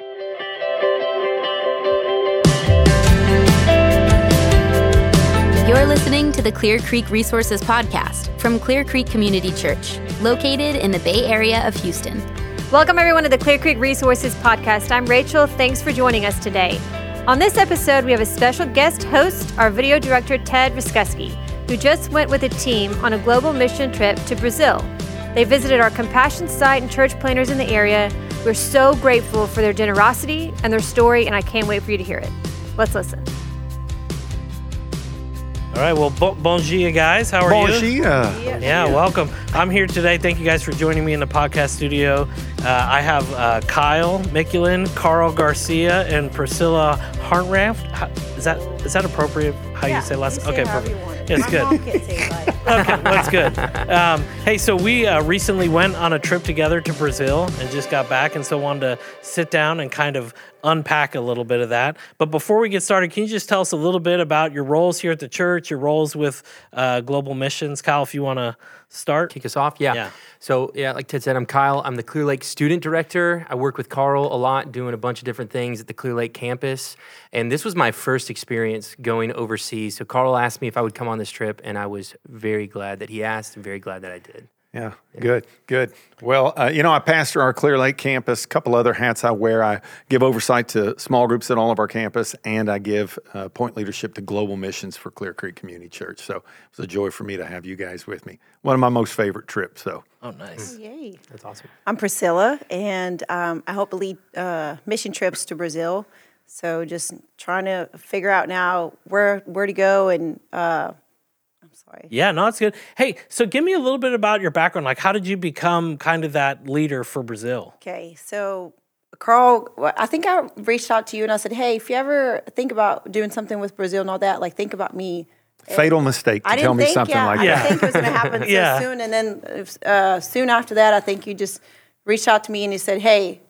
You're listening to the Clear Creek Resources Podcast from Clear Creek Community Church, located in the Bay Area of Houston. Welcome, everyone, to the Clear Creek Resources Podcast. I'm Rachel. Thanks for joining us today. On this episode, we have a special guest host, our video director, Ted Riskuski, who just went with a team on a global mission trip to Brazil. They visited our compassion site and church planters in the area. We're so grateful for their generosity and their story, and I can't wait for you to hear it. Let's listen. All right, well, bon, bon dia, guys. How are Bon you? dia. Yeah, welcome. I'm here today. Thank you guys for joining me in the podcast studio. Uh, I have uh, Kyle Mikulin, Carl Garcia, and Priscilla Harnraft. Is that is that appropriate? How you say last? okay, perfect. Yes, good. okay, that's good. Um, hey, so we uh, recently went on a trip together to Brazil and just got back, and so wanted to sit down and kind of unpack a little bit of that. But before we get started, can you just tell us a little bit about your roles here at the church, your roles with uh, Global Missions, Kyle? If you want to start. kick us off. Yeah. Yeah. So yeah, like Ted said, I'm Kyle. I'm the Clear Lake student director. I work with Carl a lot, doing a bunch of different things at the Clear Lake campus. And this was my first experience going overseas. So Carl asked me if I would come on this trip, and I was very glad that he asked, and very glad that I did. Yeah, good, good. Well, uh, you know, I pastor our Clear Lake campus. A couple other hats I wear. I give oversight to small groups at all of our campus, and I give uh, point leadership to global missions for Clear Creek Community Church. So it was a joy for me to have you guys with me. One of my most favorite trips. So Oh, nice. Yay. That's awesome. I'm Priscilla, and um, I help lead uh, mission trips to Brazil. So just trying to figure out now where where to go, and uh, Yeah, no, it's good. Hey, so give me a little bit about your background. Like, how did you become kind of that leader for Brazil? Okay, so Carl, I think I reached out to you and I said, hey, if you ever think about doing something with Brazil and all that, like think about me. fatal mistake to I tell didn't me think, something yeah, like I that. didn't think it was going to happen so Yeah. soon. And then uh, soon after that, I think you just reached out to me and you said, "Hey,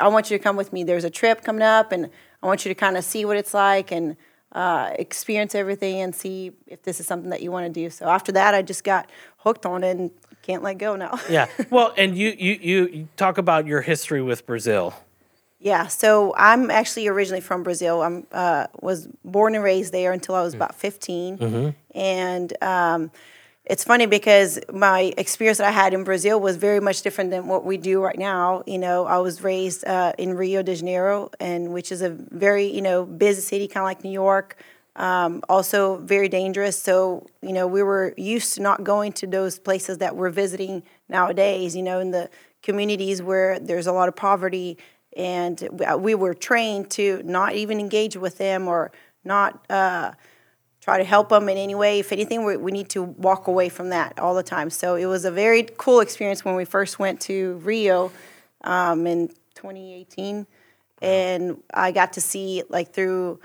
I want you to come with me. There's a trip coming up, and I want you to kind of see what it's like and uh, experience everything and see if this is something that you want to do." So after that, I just got hooked on it and can't let go now. Yeah. Well, and you you you, talk about your history with Brazil. Yeah, so I'm actually originally from Brazil. I'm uh, was born and raised there until I was about 15, and um, it's funny because my experience that I had in Brazil was very much different than what we do right now. You know, I was raised uh, in Rio de Janeiro, and which is a very you know busy city, kind of like New York. Um, also very dangerous. So you know, we were used to not going to those places that we're visiting nowadays. You know, in the communities where there's a lot of poverty and we were trained to not even engage with them or not uh, try to help them in any way. If anything, we, we need to walk away from that all the time. So it was a very cool experience when we first went to Rio um, in 2018, and I got to see like through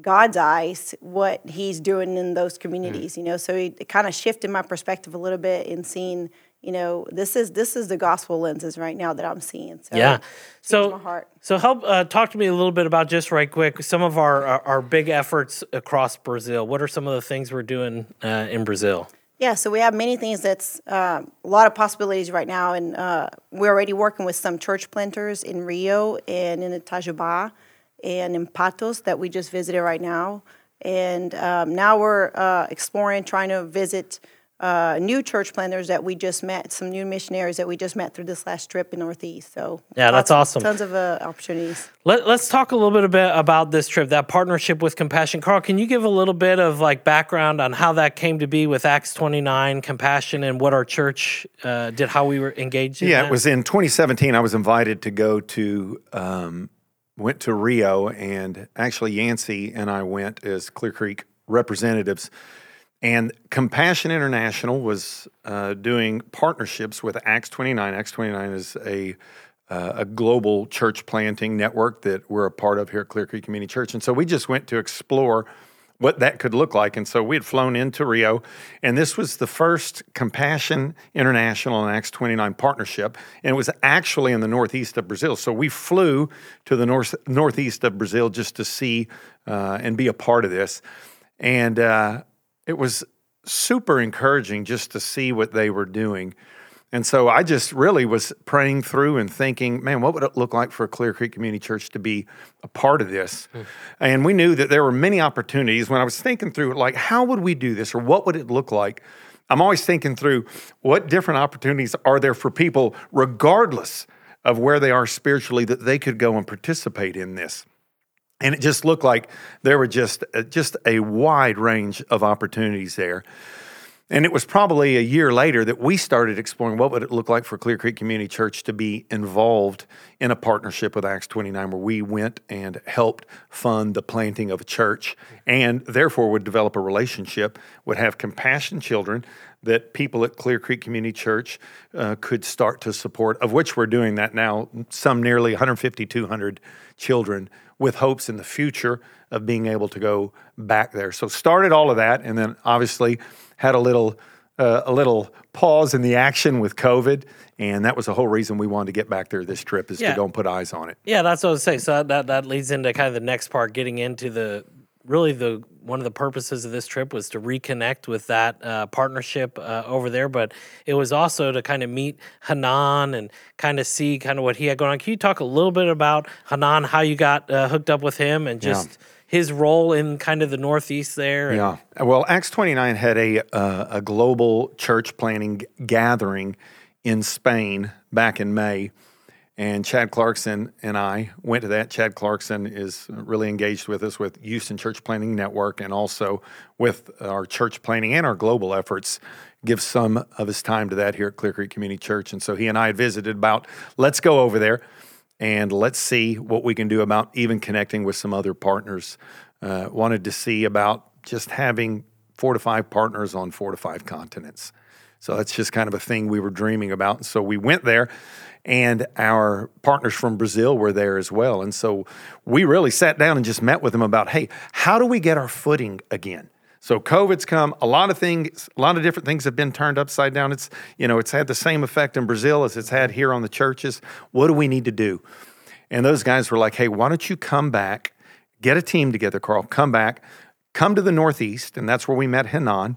God's eyes what He's doing in those communities. You know, so it, it kind of shifted my perspective a little bit in seeing. You know, this is this is the gospel lenses right now that I'm seeing. So Yeah. So, so help uh, talk to me a little bit about just right quick some of our our, our big efforts across Brazil. What are some of the things we're doing uh, in Brazil? Yeah, so we have many things that's uh, a lot of possibilities right now, and uh, we're already working with some church planters in Rio and in Itajubá and in Patos that we just visited right now, and um, now we're uh, exploring trying to visit uh, new church planters that we just met, some new missionaries that we just met through this last trip in Northeast. So Yeah, that's lots- awesome. Tons of uh, opportunities. Let, let's talk a little bit about, about this trip, that partnership with Compassion. Carl, can you give a little bit of like background on how that came to be with Acts 29, Compassion, and what our church uh, did, how we were engaged in Yeah, that? it was in 2017. I was invited to go to, um, went to Rio, and actually Yancey and I went as Clear Creek representatives. And Compassion International was uh, doing partnerships with Acts 29. Acts 29 is a uh, a global church planting network that we're a part of here at Clear Creek Community Church. And so we just went to explore what that could look like. And so we had flown into Rio, and this was the first Compassion International and Acts 29 partnership. And it was actually in the northeast of Brazil. So we flew to the north, northeast of Brazil just to see uh, and be a part of this. And uh, it was super encouraging just to see what they were doing. And so I just really was praying through and thinking, man, what would it look like for Clear Creek Community Church to be a part of this? Hmm. And we knew that there were many opportunities when I was thinking through, like, how would we do this or what would it look like? I'm always thinking through what different opportunities are there for people, regardless of where they are spiritually, that they could go and participate in this. And it just looked like there were just uh, just a wide range of opportunities there. And it was probably a year later that we started exploring what would it look like for Clear Creek Community Church to be involved in a partnership with Acts 29 where we went and helped fund the planting of a church and therefore would develop a relationship, would have compassion children that people at Clear Creek Community Church uh, could start to support, of which we're doing that now, some nearly 150, 200 children with hopes in the future of being able to go back there. So started all of that and then obviously had a little uh, a little pause in the action with COVID, and that was the whole reason we wanted to get back there this trip is Yeah. to go and put eyes on it. Yeah, that's what I was saying. So that, that that leads into kind of the next part, getting into the really the one of the purposes of this trip was to reconnect with that uh, partnership uh, over there, but it was also to kind of meet Hanan and kind of see kind of what he had going on. Can you talk a little bit about Hanan, how you got uh, hooked up with him, and just his role in kind of the Northeast there? and- Yeah. Well, Acts 29 had a uh, a global church planting gathering in Spain back in May. And Chad Clarkson and I went to that. Chad Clarkson is really engaged with us with Houston Church Planting Network and also with our church planting and our global efforts. Gives some of his time to that here at Clear Creek Community Church. And so he and I had visited about let's go over there and let's see what we can do about even connecting with some other partners. Uh, wanted to see about just having four to five partners on four to five continents. So that's just kind of a thing we were dreaming about. And so we went there, and our partners from Brazil were there as well. And so we really sat down and just met with them about, hey, how do we get our footing again? So COVID's come, a lot of things, a lot of different things have been turned upside down. It's, you know, it's had the same effect in Brazil as it's had here on the churches. What do we need to do? And those guys were like, hey, why don't you come back, get a team together, Carl, come back, come to the Northeast. And that's where we met Hanan,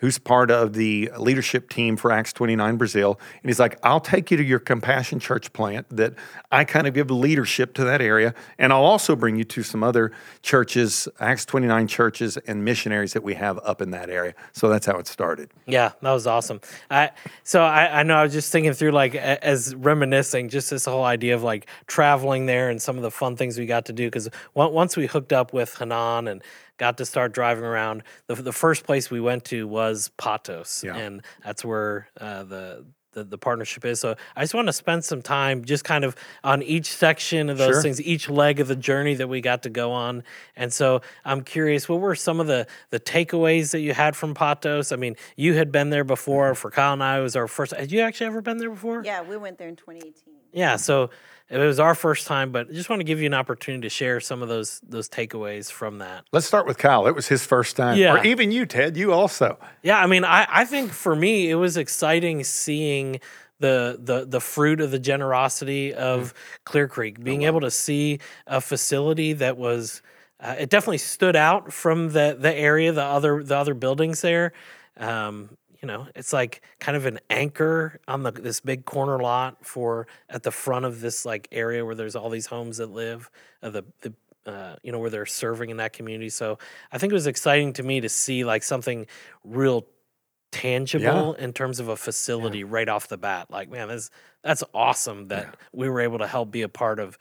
who's part of the leadership team for Acts 29 Brazil. And he's like, I'll take you to your Compassion Church plant that I kind of give leadership to that area. And I'll also bring you to some other churches, Acts 29 churches and missionaries that we have up in that area. So that's how it started. Yeah, that was awesome. I so I, I know I was just thinking through like as reminiscing, just this whole idea of like traveling there and some of the fun things we got to do. Because once we hooked up with Hanan and got to start driving around, the the first place we went to was Patos, Yeah. and that's where uh, the. The, the partnership is so i just want to spend some time just kind of on each section of those Sure. things each leg of the journey that we got to go on and so i'm curious what were some of the the takeaways that you had from patos i mean you had been there before for kyle and i it was our first had you actually ever been there before Yeah, we went there in 2018. yeah so it was our first time but i just want to give you an opportunity to share some of those those takeaways from that Let's start with Kyle. It was his first time. Yeah. Or even you, Ted, you also. Yeah, I mean, I, I think for me it was exciting seeing the the the fruit of the generosity of Clear Creek, being able to see a facility that was uh, it definitely stood out from the the area, the other the other buildings there. Um, you know, it's like kind of an anchor on the this big corner lot for at the front of this like area where there's all these homes that live, uh, the the uh, you know where they're serving in that community. So I think it was exciting to me to see like something real tangible in terms of a facility right off the bat. Like, man, that's that's awesome that we were able to help be a part of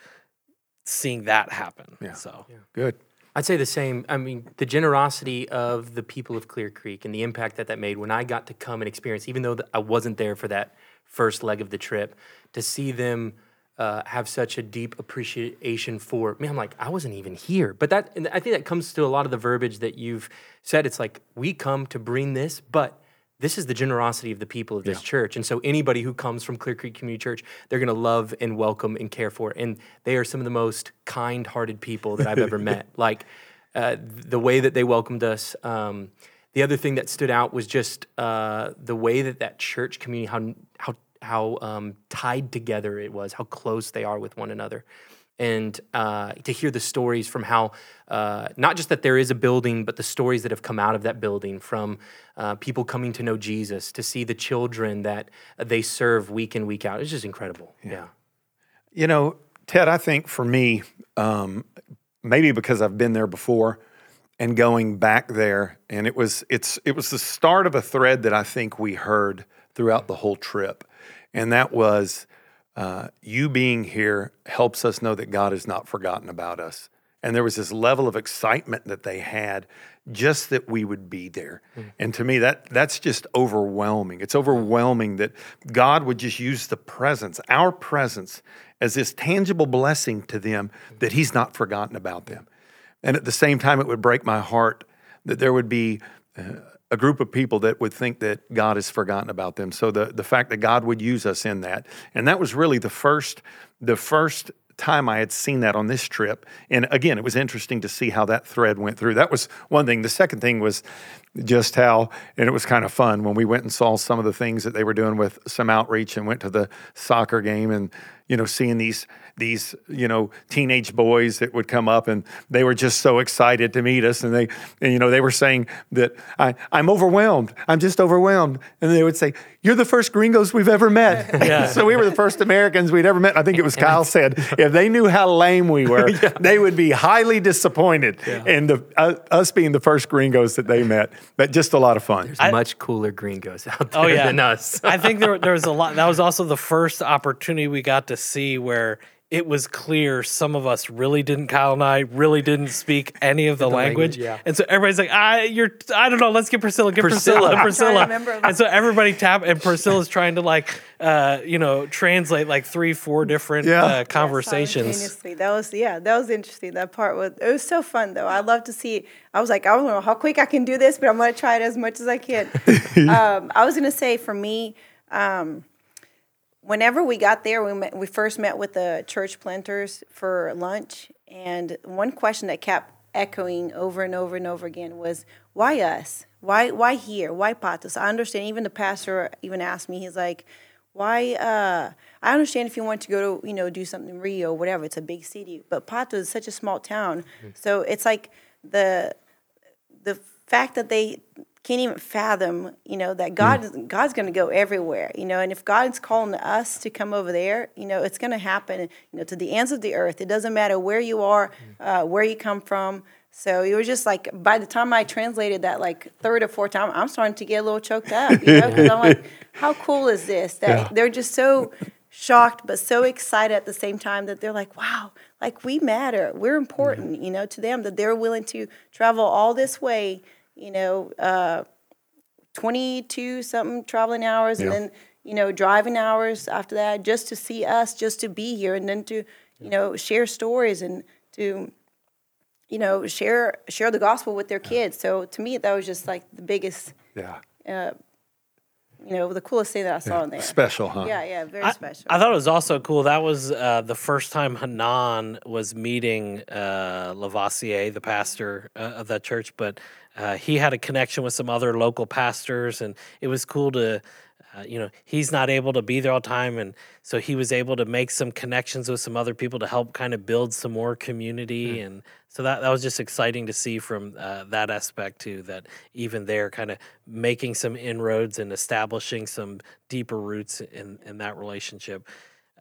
seeing that happen. Yeah. So Good. I'd say the same. I mean, the generosity of the people of Clear Creek and the impact that that made when I got to come and experience, even though I wasn't there for that first leg of the trip, to see them uh, have such a deep appreciation for me. I'm like, I wasn't even here. But that, I think that comes to a lot of the verbiage that you've said. It's like, we come to bring this, but this is the generosity of the people of this church. And so anybody who comes from Clear Creek Community Church, they're going to love and welcome and care for. And they are some of the most kind-hearted people that I've ever met. Like uh, the way that they welcomed us. Um, the other thing that stood out was just uh, the way that that church community, how how how um, tied together it was, how close they are with one another. And uh, to hear the stories from how uh, not just that there is a building, but the stories that have come out of that building from uh, people coming to know Jesus, to see the children that they serve week in week out. It's just incredible. Yeah. You know, Ted, I think for me, um, maybe because I've been there before and going back there, and it was it's it was the start of a thread that I think we heard throughout the whole trip, and that was uh, you being here helps us know that God has not forgotten about us. And there was this level of excitement that they had just that we would be there. Mm. And to me, that that's just overwhelming. It's overwhelming that God would just use the presence, our presence, as this tangible blessing to them that He's not forgotten about them. And at the same time, it would break my heart that there would be uh, a group of people that would think that God has forgotten about them. So the, the fact that God would use us in that. And that was really the first, the first time I had seen that on this trip. And again, it was interesting to see how that thread went through. That was one thing. The second thing was just how, and it was kind of fun when we went and saw some of the things that they were doing with some outreach and went to the soccer game and, you know, seeing these these you know teenage boys that would come up and they were just so excited to meet us and they and, you know they were saying that I, i'm overwhelmed i'm just overwhelmed and they would say you're the first gringos we've ever met yeah. so we were the first americans we'd ever met i think it was kyle said if they knew how lame we were yeah. they would be highly disappointed yeah. in the uh, us being the first gringos that they met but just a lot of fun there's I, much cooler gringos out oh, there oh, yeah. than us i think there, there was a lot that was also the first opportunity we got to see where it was clear some of us really didn't Kyle and I really didn't speak any of the, the language. language. yeah. And so everybody's like, I you're I don't know, let's get Priscilla, get Priscilla, Priscilla. Priscilla. And so everybody tap and Priscilla's trying to like uh, you know, translate like three, four different yeah. uh, conversations. that was yeah, that was interesting. That part was it was so fun though. I love to see I was like, I don't know how quick I can do this, but I'm gonna try it as much as I can. um, I was gonna say for me, um, whenever we got there, we met, we first met with the church planters for lunch, and one question that kept echoing over and over and over again was, "Why us? Why why here? Why Patos?" I understand. Even the pastor even asked me. He's like, "Why?" Uh, I understand if you want to go to you know do something in Rio, whatever. It's a big city, but Patos is such a small town, mm-hmm. so it's like the the fact that they can't even fathom, you know, that God mm. God's going to go everywhere, you know, and if God's calling us to come over there, you know, it's going to happen, you know, to the ends of the earth. It doesn't matter where you are, uh, where you come from. So it was just like by the time I translated that like third or fourth time, I'm starting to get a little choked up, you know, because I'm like, how cool is this? That yeah. they're just so shocked but so excited at the same time that they're like, wow, like we matter, we're important, you know, to them that they're willing to travel all this way you know, uh, 22 something traveling hours yeah. and then, you know, driving hours after that just to see us, just to be here and then to, you know, share stories and to, you know, share share the gospel with their kids. So to me, that was just like the biggest, yeah, uh, you know, the coolest thing that I saw yeah. in there. Special, huh? Yeah, yeah, very I, special. I thought it was also cool. That was uh, the first time Hanan was meeting uh, Lavoisier, the pastor uh, of that church, but uh, he had a connection with some other local pastors, and it was cool to. Uh, you know, he's not able to be there all the time. And so he was able to make some connections with some other people to help kind of build some more community. Mm. And so that, that was just exciting to see from uh, that aspect too, that even there kind of making some inroads and establishing some deeper roots in, in that relationship.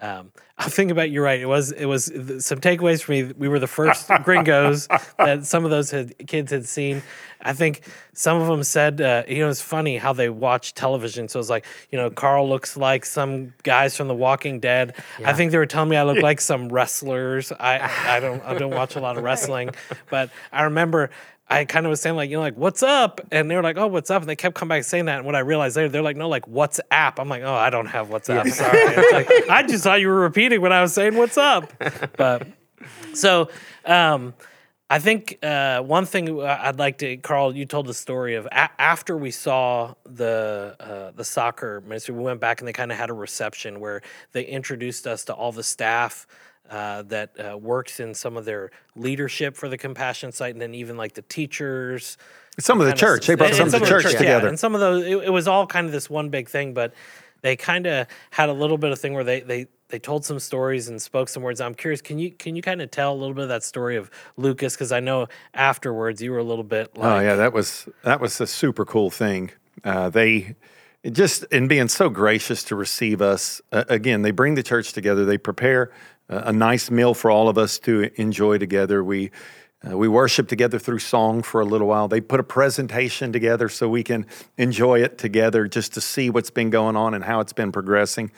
Um, I'm thinking about you're right. It was it was some takeaways for me. We were the first gringos that some of those had, kids had seen. I think some of them said, uh, you know, it's funny how they watch television. So it's like, you know, Carl looks like some guys from The Walking Dead. Yeah. I think they were telling me I look like some wrestlers. I I don't I don't watch a lot of wrestling, but I remember I kind of was saying like, you know, like what's up, and they were like, oh, what's up, and they kept coming back saying that, and what I realized later, they're like, no, like what's app. I'm like, oh, I don't have WhatsApp. Yeah. Sorry, like, I just thought you were repeating when I was saying what's up, but so. um I think uh, one thing I'd like to, Carl, you told the story of a- after we saw the uh, the soccer ministry, we went back and they kind of had a reception where they introduced us to all the staff uh, that uh, works in some of their leadership for the compassion site, and then even like the teachers. Some of the church. Of, they brought some of the church, church together. Yeah. And some of those, it, it, was all kind of this one big thing. But they kind of had a little bit of thing where they they they told some stories and spoke some words. I'm curious, can you can you kind of tell a little bit of that story of Lucas? Because I know afterwards you were a little bit like, Oh yeah, that was that was a super cool thing. Uh, they just in being so gracious to receive us uh, again. They bring the church together. They prepare a, nice meal for all of us to enjoy together. We uh, we worship together through song for a little while. They put a presentation together so we can enjoy it together, just to see what's been going on and how it's been progressing.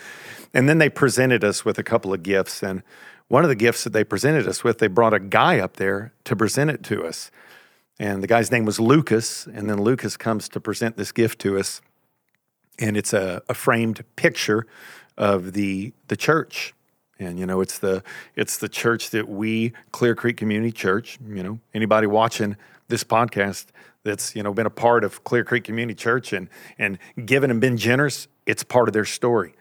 And then they presented us with a couple of gifts. And one of the gifts that they presented us with, they brought a guy up there to present it to us. And the guy's name was Lucas. And then Lucas comes to present this gift to us. And it's a, a framed picture of the, the church. And you know, it's the it's the church that we, Clear Creek Community Church, you know, anybody watching this podcast that's, you know, been a part of Clear Creek Community Church and and given and been generous, it's part of their story.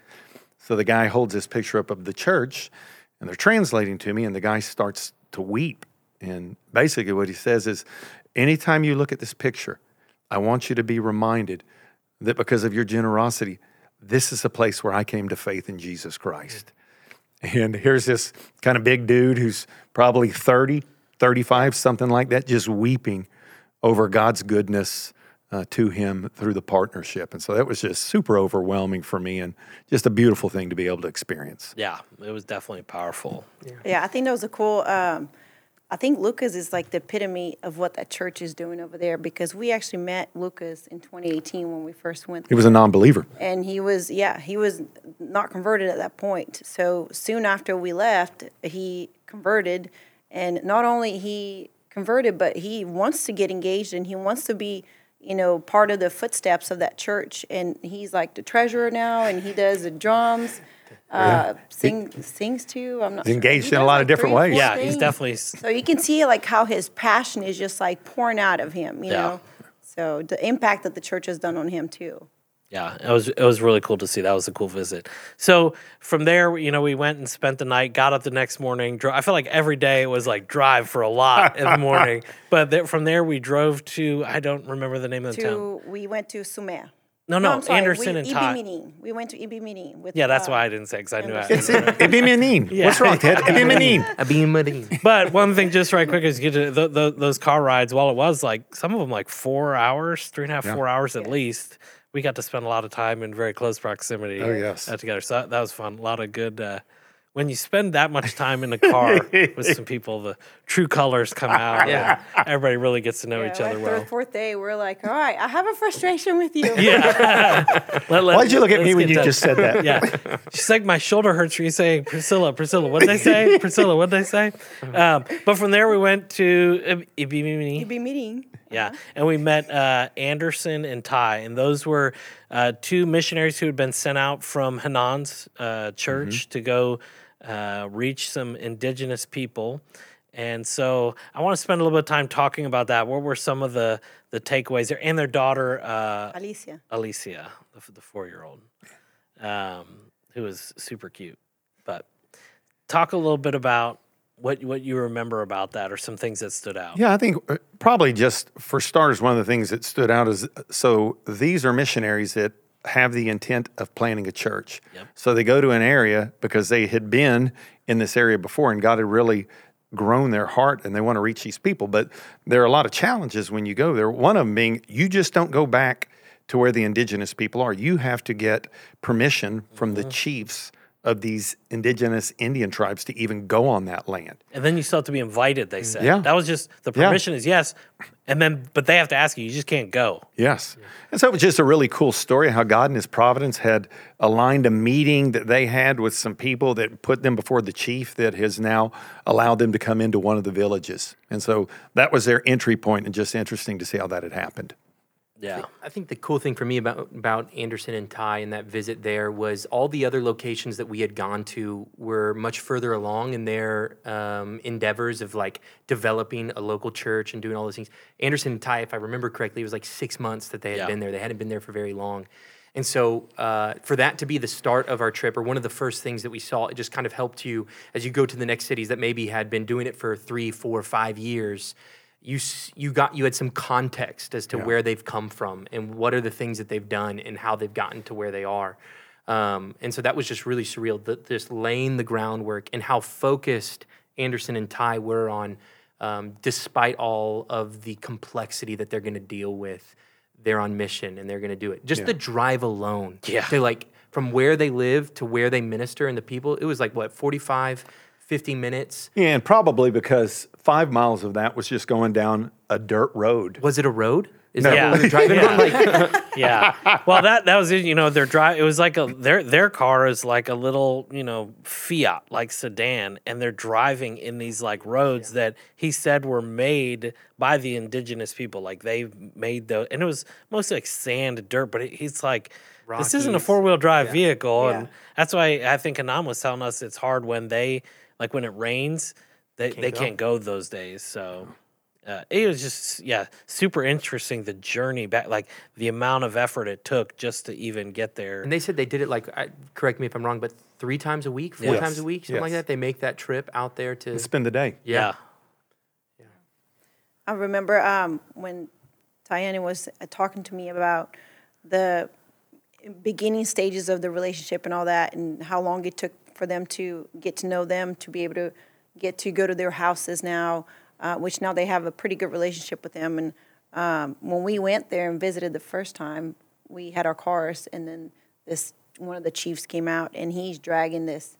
So the guy holds this picture up of the church and they're translating to me, and the guy starts to weep. And basically, what he says is, anytime you look at this picture, I want you to be reminded that because of your generosity, this is a place where I came to faith in Jesus Christ. And here's this kind of big dude who's probably 30, 35, something like that, just weeping over God's goodness uh, to him through the partnership. And so that was just super overwhelming for me and just a beautiful thing to be able to experience. yeah, it was definitely powerful. Yeah, I think that was a cool. Um, I think Lucas is like the epitome of what that church is doing over there because we actually met Lucas in 2018 when we first went. There. He was a non believer. and he was yeah he was not converted at that point so soon after we left he converted and not only he converted but he wants to get engaged and he wants to be you know part of the footsteps of that church and he's like the treasurer now and he does the drums uh, sing sings too i'm not He's sure. engaged He in a lot like, of different ways. four Yeah, he's definitely so you can see like how his passion is just like pouring out of him you Yeah. know so the impact that the church has done on him too Yeah, it was it was really cool to see. That was a cool visit. So from there, you know, we went and spent the night. Got up the next morning. Dro- I felt like every day it was like drive for a lot in the morning. But there, from there, we drove to I don't remember the name of the town. we went to Sumé No, no, I'm sorry, Anderson we, and EB Ty. meeting. We went to EB meeting with. Yeah, that's uh, why I didn't say because I knew. I, Anderson. Ibimenin. What's wrong, Ted? Ibimenin. Abim Madin. but one thing, just right quick, is get to th- th- those car rides. While it was like some of them like four hours, three and a half, four hours at least. We got to spend a lot of time in very close proximity. Oh, yes. uh, together. So that, that was fun. A lot of good. Uh, when you spend that much time in the car with some people, the true colors come out. Yeah. and everybody really gets to know Yeah, each like other third, well. fourth day, we're like, all right, I have a frustration with you. Yeah. Let- let- Why'd you look at me when you done. just said that? yeah. She's like, my shoulder hurts for you saying, Priscilla, Priscilla, what did they say? Priscilla, what did they say? Um, but from there, we went to Ib- Ibimini. Yeah. And we met uh, Anderson and Ty. And those were uh, two missionaries who had been sent out from Hanan's uh, church to go uh, reach some indigenous people. And so I want to spend a little bit of time talking about that. What were some of the, the takeaways there? And their daughter, uh, Alicia. Alicia, the, the four year old, um, who was super cute. But talk a little bit about what what you remember about that, or some things that stood out. Yeah, I think uh, probably just for starters, one of the things that stood out is so these are missionaries that have the intent of planting a church. Yep. So they go to an area because they had been in this area before and God had really grown their heart and they want to reach these people. But there are a lot of challenges when you go there. One of them being you just don't go back to where the indigenous people are. You have to get permission from the chiefs of these indigenous Indian tribes to even go on that land. And then you still have to be invited. They said, Yeah. that was just the Yeah. permission is yes, and then but they have to ask you. You just can't go. Yes. And so it was just a really cool story how God and His providence had aligned a meeting that they had with some people that put them before the chief that has now allowed them to come into one of the villages. And so that was their entry point, and just interesting to see how that had happened. Yeah, I think the cool thing for me about about Anderson and Ty and that visit there was all the other locations that we had gone to were much further along in their um, endeavors of like developing a local church and doing all those things. Anderson and Ty, if I remember correctly, it was like six months that they had Yeah. been there. They hadn't been there for very long. And so, uh, for that to be the start of our trip, or one of the first things that we saw, it just kind of helped you as you go to the next cities that maybe had been doing it for three, four, five years you you got you had some context as to where they've come from and what are the things that they've done and how they've gotten to where they are. Um, and so that was just really surreal. The, just laying the groundwork and how focused Anderson and Ty were on, um, despite all of the complexity that they're going to deal with. They're on mission and they're going to do it. Just the drive alone, Yeah. to like from where they live to where they minister and the people. It was like what 45, 50 minutes. Yeah, and probably because five miles of that was just going down a dirt road. Was it a road? Is No. that Yeah. what we were driving on? Like, yeah. Well, that that was it. You know, their drive. It was like a their their car is like a little you know Fiat like sedan, and they're driving in these like roads that he said were made by the indigenous people. Like they made the and it was mostly like sand, dirt. But it, he's like. This isn't a four wheel drive vehicle, and that's why I think Hanan was telling us it's hard when they like when it rains, they they go. can't go those days. So uh, it was just yeah super interesting the journey back like the amount of effort it took just to even get there and they said they did it like, I, correct me if I'm wrong, but three times a week, four Yes. times a week, something like Yes. that. They make that trip out there to. Spend the day. yeah I remember um, when Diana was uh, talking to me about the beginning stages of the relationship and all that, and how long it took for them to get to know them, to be able to get to go to their houses now, uh, which now they have a pretty good relationship with them. And um, when we went there and visited the first time, we had our cars, and then this one of the chiefs came out, and he's dragging this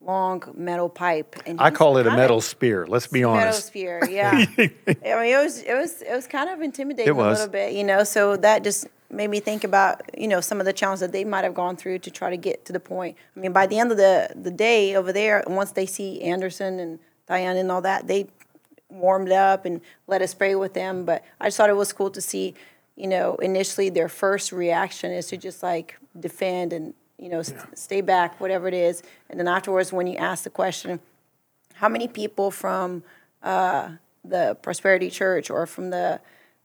long metal pipe. And I call it a metal spear. Let's be honest. Metosphere, yeah. I mean, it was it was it was kind of intimidating a little bit, you know. So that just made me think about you know some of the challenges that they might have gone through to try to get to the point. I mean, by the end of the the day over there, once they see Anderson and Diana and all that, they warmed up and let us pray with them. But I just thought it was cool to see, you know, initially their first reaction is to just like defend and you know s stay back, whatever it is, and then afterwards when you ask the question how many people from uh, the Prosperity Church or from the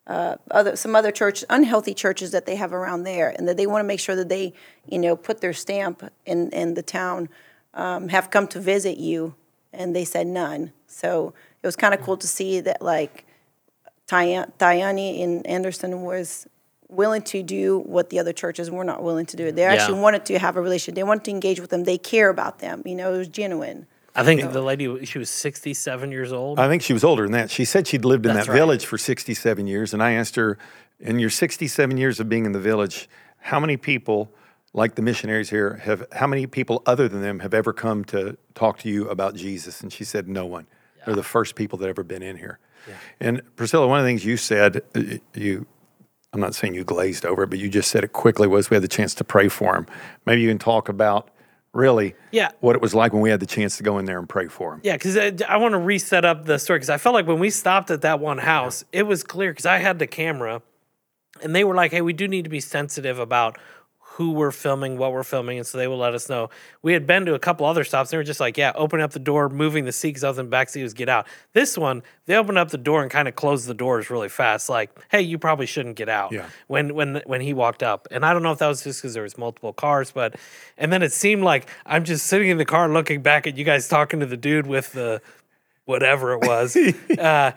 uh, other some other church unhealthy churches that they have around there, and that they want to make sure that they you know put their stamp in in the town, um, have come to visit you, and they said none. So it was kind of cool to see that like Tyani and Anderson was willing to do what the other churches were not willing to do. They actually wanted to have a relationship. They wanted to engage with them. They care about them. You know, it was genuine. I think the lady she was 67 years old I think she was older than that. She said she'd lived in That's that right. village for 67 years. And I asked her, in your 67 years of being in the village, how many people, like the missionaries here, have, how many people other than them have ever come to talk to you about Jesus? And she said, no one. They're the first people that ever been in here. And Priscilla, one of the things you said, uh, you, I'm not saying you glazed over it, but you just said it quickly was we had the chance to pray for him. Maybe you can talk about really Yeah. what it was like when we had the chance to go in there and pray for him. Yeah, because I, I want to reset up the story because I felt like when we stopped at that one house, it was clear because I had the camera, and they were like, "Hey, we do need to be sensitive about who we're filming, what we're filming," and so they will let us know. We had been to a couple other stops, and they were just like, "Yeah, open up the door, moving the seat because I was in the back seat was get out." This one, they opened up the door and kind of closed the doors really fast, like, "Hey, you probably shouldn't get out." Yeah. When when when he walked up, and I don't know if that was just because there was multiple cars, but and then it seemed like I'm just sitting in the car looking back at you guys talking to the dude with the whatever it was, uh,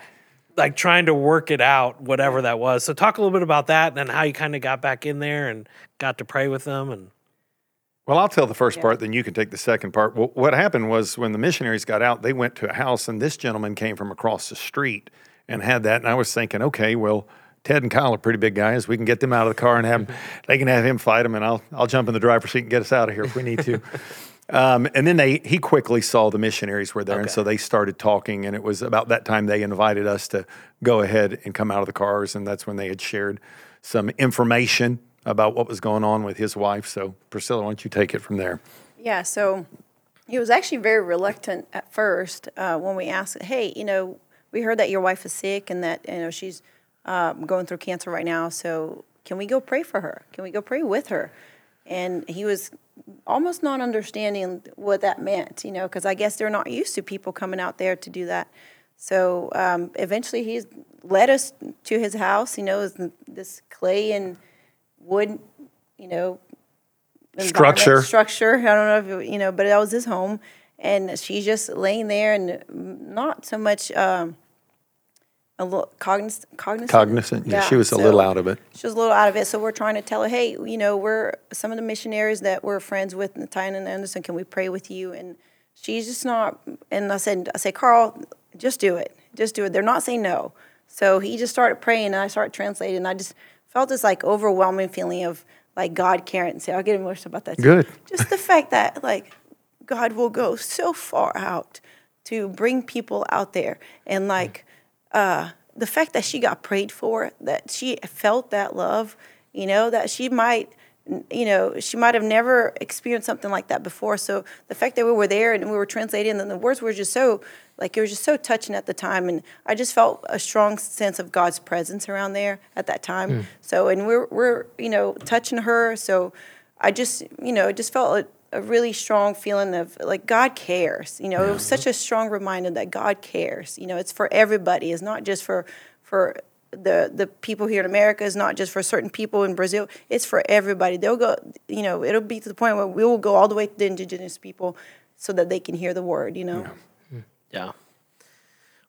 like trying to work it out, whatever that was. So talk a little bit about that and then how you kind of got back in there and got to pray with them and Well, I'll tell the first part, then you can take the second part. Well, what happened was when the missionaries got out, they went to a house, and this gentleman came from across the street and had that. And I was thinking, okay, well, Ted and Kyle are pretty big guys. We can get them out of the car and have them, mm-hmm. they can have him fight them, and I'll I'll jump in the driver's seat and get us out of here if we need to. Um, and then they he quickly saw the missionaries were there, and so they started talking. And it was about that time they invited us to go ahead and come out of the cars, and that's when they had shared some information about what was going on with his wife. So Priscilla, why don't you take it from there? Yeah, so he was actually very reluctant at first uh, when we asked, "Hey, you know, we heard that your wife is sick and that you know she's um, going through cancer right now. So can we go pray for her? Can we go pray with her?" And he was almost not understanding what that meant, you know, because I guess they're not used to people coming out there to do that. So um, eventually, he led us to his house. You know, this clay and wood, you know, Structure. structure. I don't know if it- you know, but that was his home, and she's just laying there and not so much um, a little cognizant. Cognizant. Cognizant. Yeah, she was a little out of it. She was a little out of it. So we're trying to tell her, hey, you know, we're some of the missionaries that we're friends with, Natalia and Anderson. Can we pray with you? And she's just not. And I said, I say, Carl, just do it. Just do it. They're not saying no. So he just started praying, and I started translating. And I just felt this like overwhelming feeling of like God caring. See, I'll get emotional about that. too. Good. Just the fact that like God will go so far out to bring people out there, and like uh, the fact that she got prayed for, that she felt that love, you know, that she might. You know, she might have never experienced something like that before. So the fact that we were there and we were translating, and the words were just so like it was just so touching at the time, and I just felt a strong sense of God's presence around there at that time. So, and we're we're you know touching her, so I just you know it just felt a, a really strong feeling of like God cares. You know, it was such a strong reminder that God cares. You know, it's for everybody. It's not just for for the the people here in America. It's not just for certain people in Brazil. It's for everybody. They'll go. You know, it'll be to the point where we will go all the way to the indigenous people so that they can hear the word. You know. Yeah.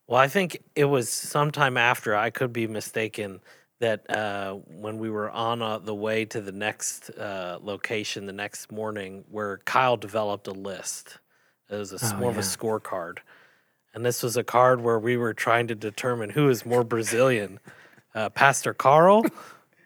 Well, I think it was sometime after, I could be mistaken, that uh, when we were on uh, the way to the next uh, location the next morning, where Kyle developed a list. It was a, s- more of a scorecard. And this was a card where we were trying to determine who is more Brazilian, uh, Pastor Carl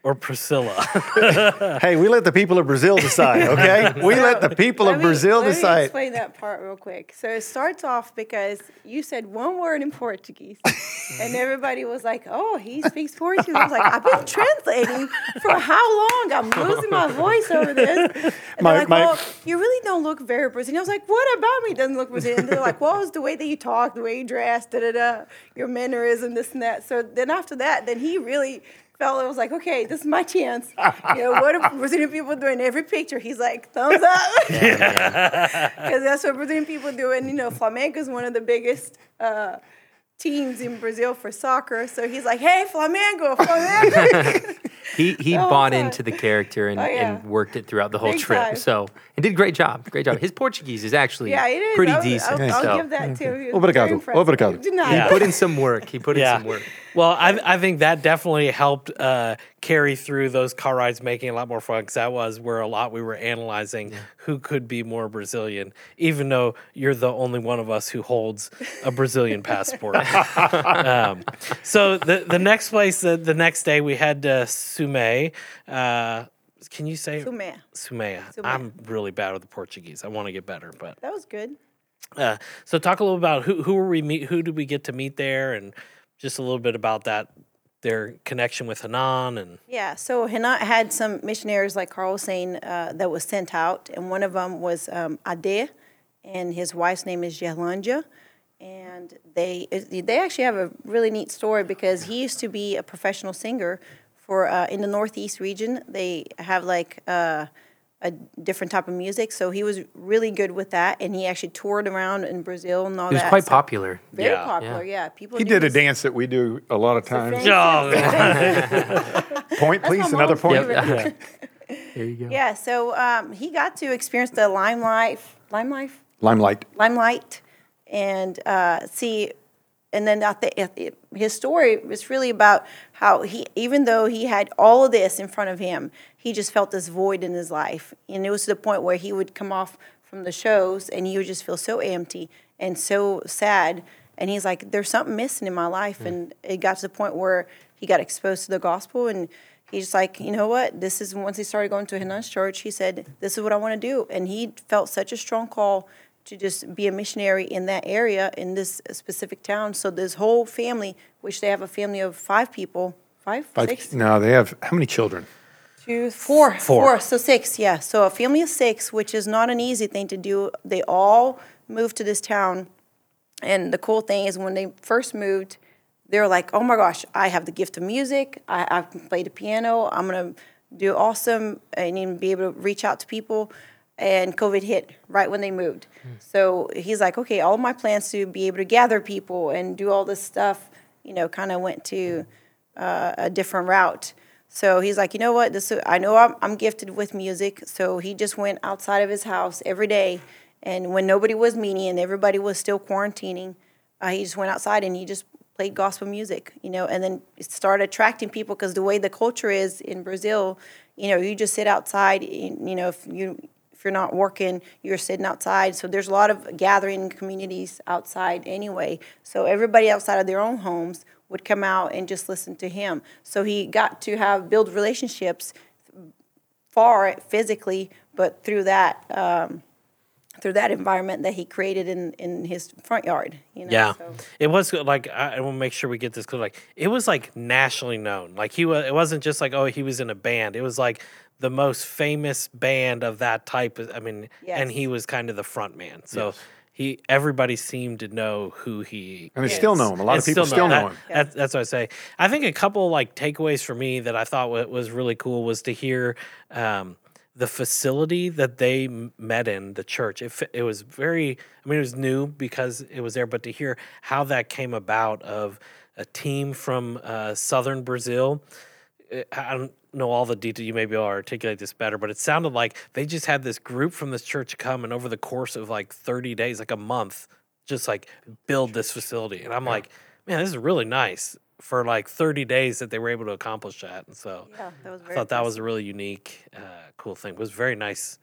or Priscilla. Hey, we let the people of Brazil decide, okay? we let the people Let of me- Brazil let me decide. explain that part real quick. So it starts off because you said one word in Portuguese, and everybody was like, "Oh, he speaks Portuguese." I was like, "I've been translating for how long? I'm losing my voice over this." And My- they're like, my- "Well, you really don't look very Brazilian." I was like, "What about me doesn't look Brazilian?" And they're like, "Well, it's the way that you talk, the way you dress, da da da, your mannerism, this and that." So then after that, then he really. Felt it was like, okay, this is my chance. You know, what are Brazilian people doing? Every picture, he's like, thumbs up. because that's what Brazilian people do. And you know, Flamengo is one of the biggest uh, teams in Brazil for soccer. So he's like, "Hey, Flamengo, Flamengo!" He he Oh, bought fun. into the character and, Oh, yeah. and worked it throughout the whole Big trip. time. So and did a great job. Great job. His Portuguese is actually yeah, it is. pretty I'll, decent. I'll, I'll so give that to him. Obrigado, obrigado. he put in some work. He put in some work. Well, I, I think that definitely helped uh, carry through those car rides, making it a lot more fun because that was where a lot we were analyzing who could be more Brazilian, even though you're the only one of us who holds a Brazilian passport. um, so the the next place, the, the next day, we had to Sumé. Uh, can you say Sumé. Sumé. I'm really bad with the Portuguese. I want to get better, but That was good. uh, so talk a little about who who were we meet who did we get to meet there and just a little bit about that their connection with Hanan and Yeah, so Hanan had some missionaries, like Carl was saying, uh, that was sent out, and one of them was um, Ade, and his wife's name is Yerlanja. And they they actually have a really neat story because he used to be a professional singer for uh, in the Northeast region. They have like uh, a different type of music, so he was really good with that, and he actually toured around in Brazil and all He was that. quite so- popular. Very Yeah. popular, yeah. People He did a his- dance that we do a lot of times. fancy- Point, please. Another point. favorite. There you go. Yeah, so um, he got to experience the limelight, limelight, Limelight. limelight, and uh, see, and then at the, at the- his story was really about how he, even though he had all of this in front of him, he just felt this void in his life, and it was to the point where he would come off from the shows and he would just feel so empty and so sad, and he's like, "There's something missing in my life," hmm. and it got to the point where he got exposed to the gospel and. He's just like, you know what? This is once he started going to Hanan's church. He said, "This is what I want to do," and he felt such a strong call to just be a missionary in that area in this specific town. So this whole family, which they have a family of five people, five, Five- six, No, they have how many children? Two, four, Four. four, so six, yeah. So a family of six, which is not an easy thing to do. They all moved to this town, and the cool thing is when they first moved, they were like, "Oh my gosh, I have the gift of music. I, I can play the piano. I'm gonna do awesome and even be able to reach out to people." And COVID hit right when they moved. So he's like, "Okay, all my plans to be able to gather people and do all this stuff, you know, kind of went to uh, a different route." So he's like, you know what? This I know I'm, I'm gifted with music. So he just went outside of his house every day, and when nobody was meeting and everybody was still quarantining, uh, he just went outside and he just played gospel music, you know, and then it started attracting people because the way the culture is in Brazil, you know, you just sit outside, you know, if you if you're not working, you're sitting outside. So there's a lot of gathering communities outside anyway. So everybody outside of their own homes would come out and just listen to him. So he got to have build relationships far physically, but through that um, through that environment that he created in in his front yard. You know? Yeah, So- it was like I, I want to make sure we get this clear. Like it was like nationally known. Like he was. It wasn't just like oh he was in a band. It was like the most famous band of that type. I mean, and he was kind of the front man. So he everybody seemed to know who he. And they still know him. A lot of people still know that- him. that- that's what I say. I think a couple like takeaways for me that I thought wa- was really cool was to hear um, the facility that they met in the church. It it was very. I mean, it was new because it was there, but to hear how that came about of a team from uh, southern Brazil. uh, I don't know all the detail. You may be able to articulate this better, but it sounded like they just had this group from this church come and over the course of like 30 days, like a month, just like build this facility. And I'm like, man, this is really nice for like 30 days that they were able to accomplish that. And so Yeah, that was I thought that was a really unique, uh, cool thing. It was a very nice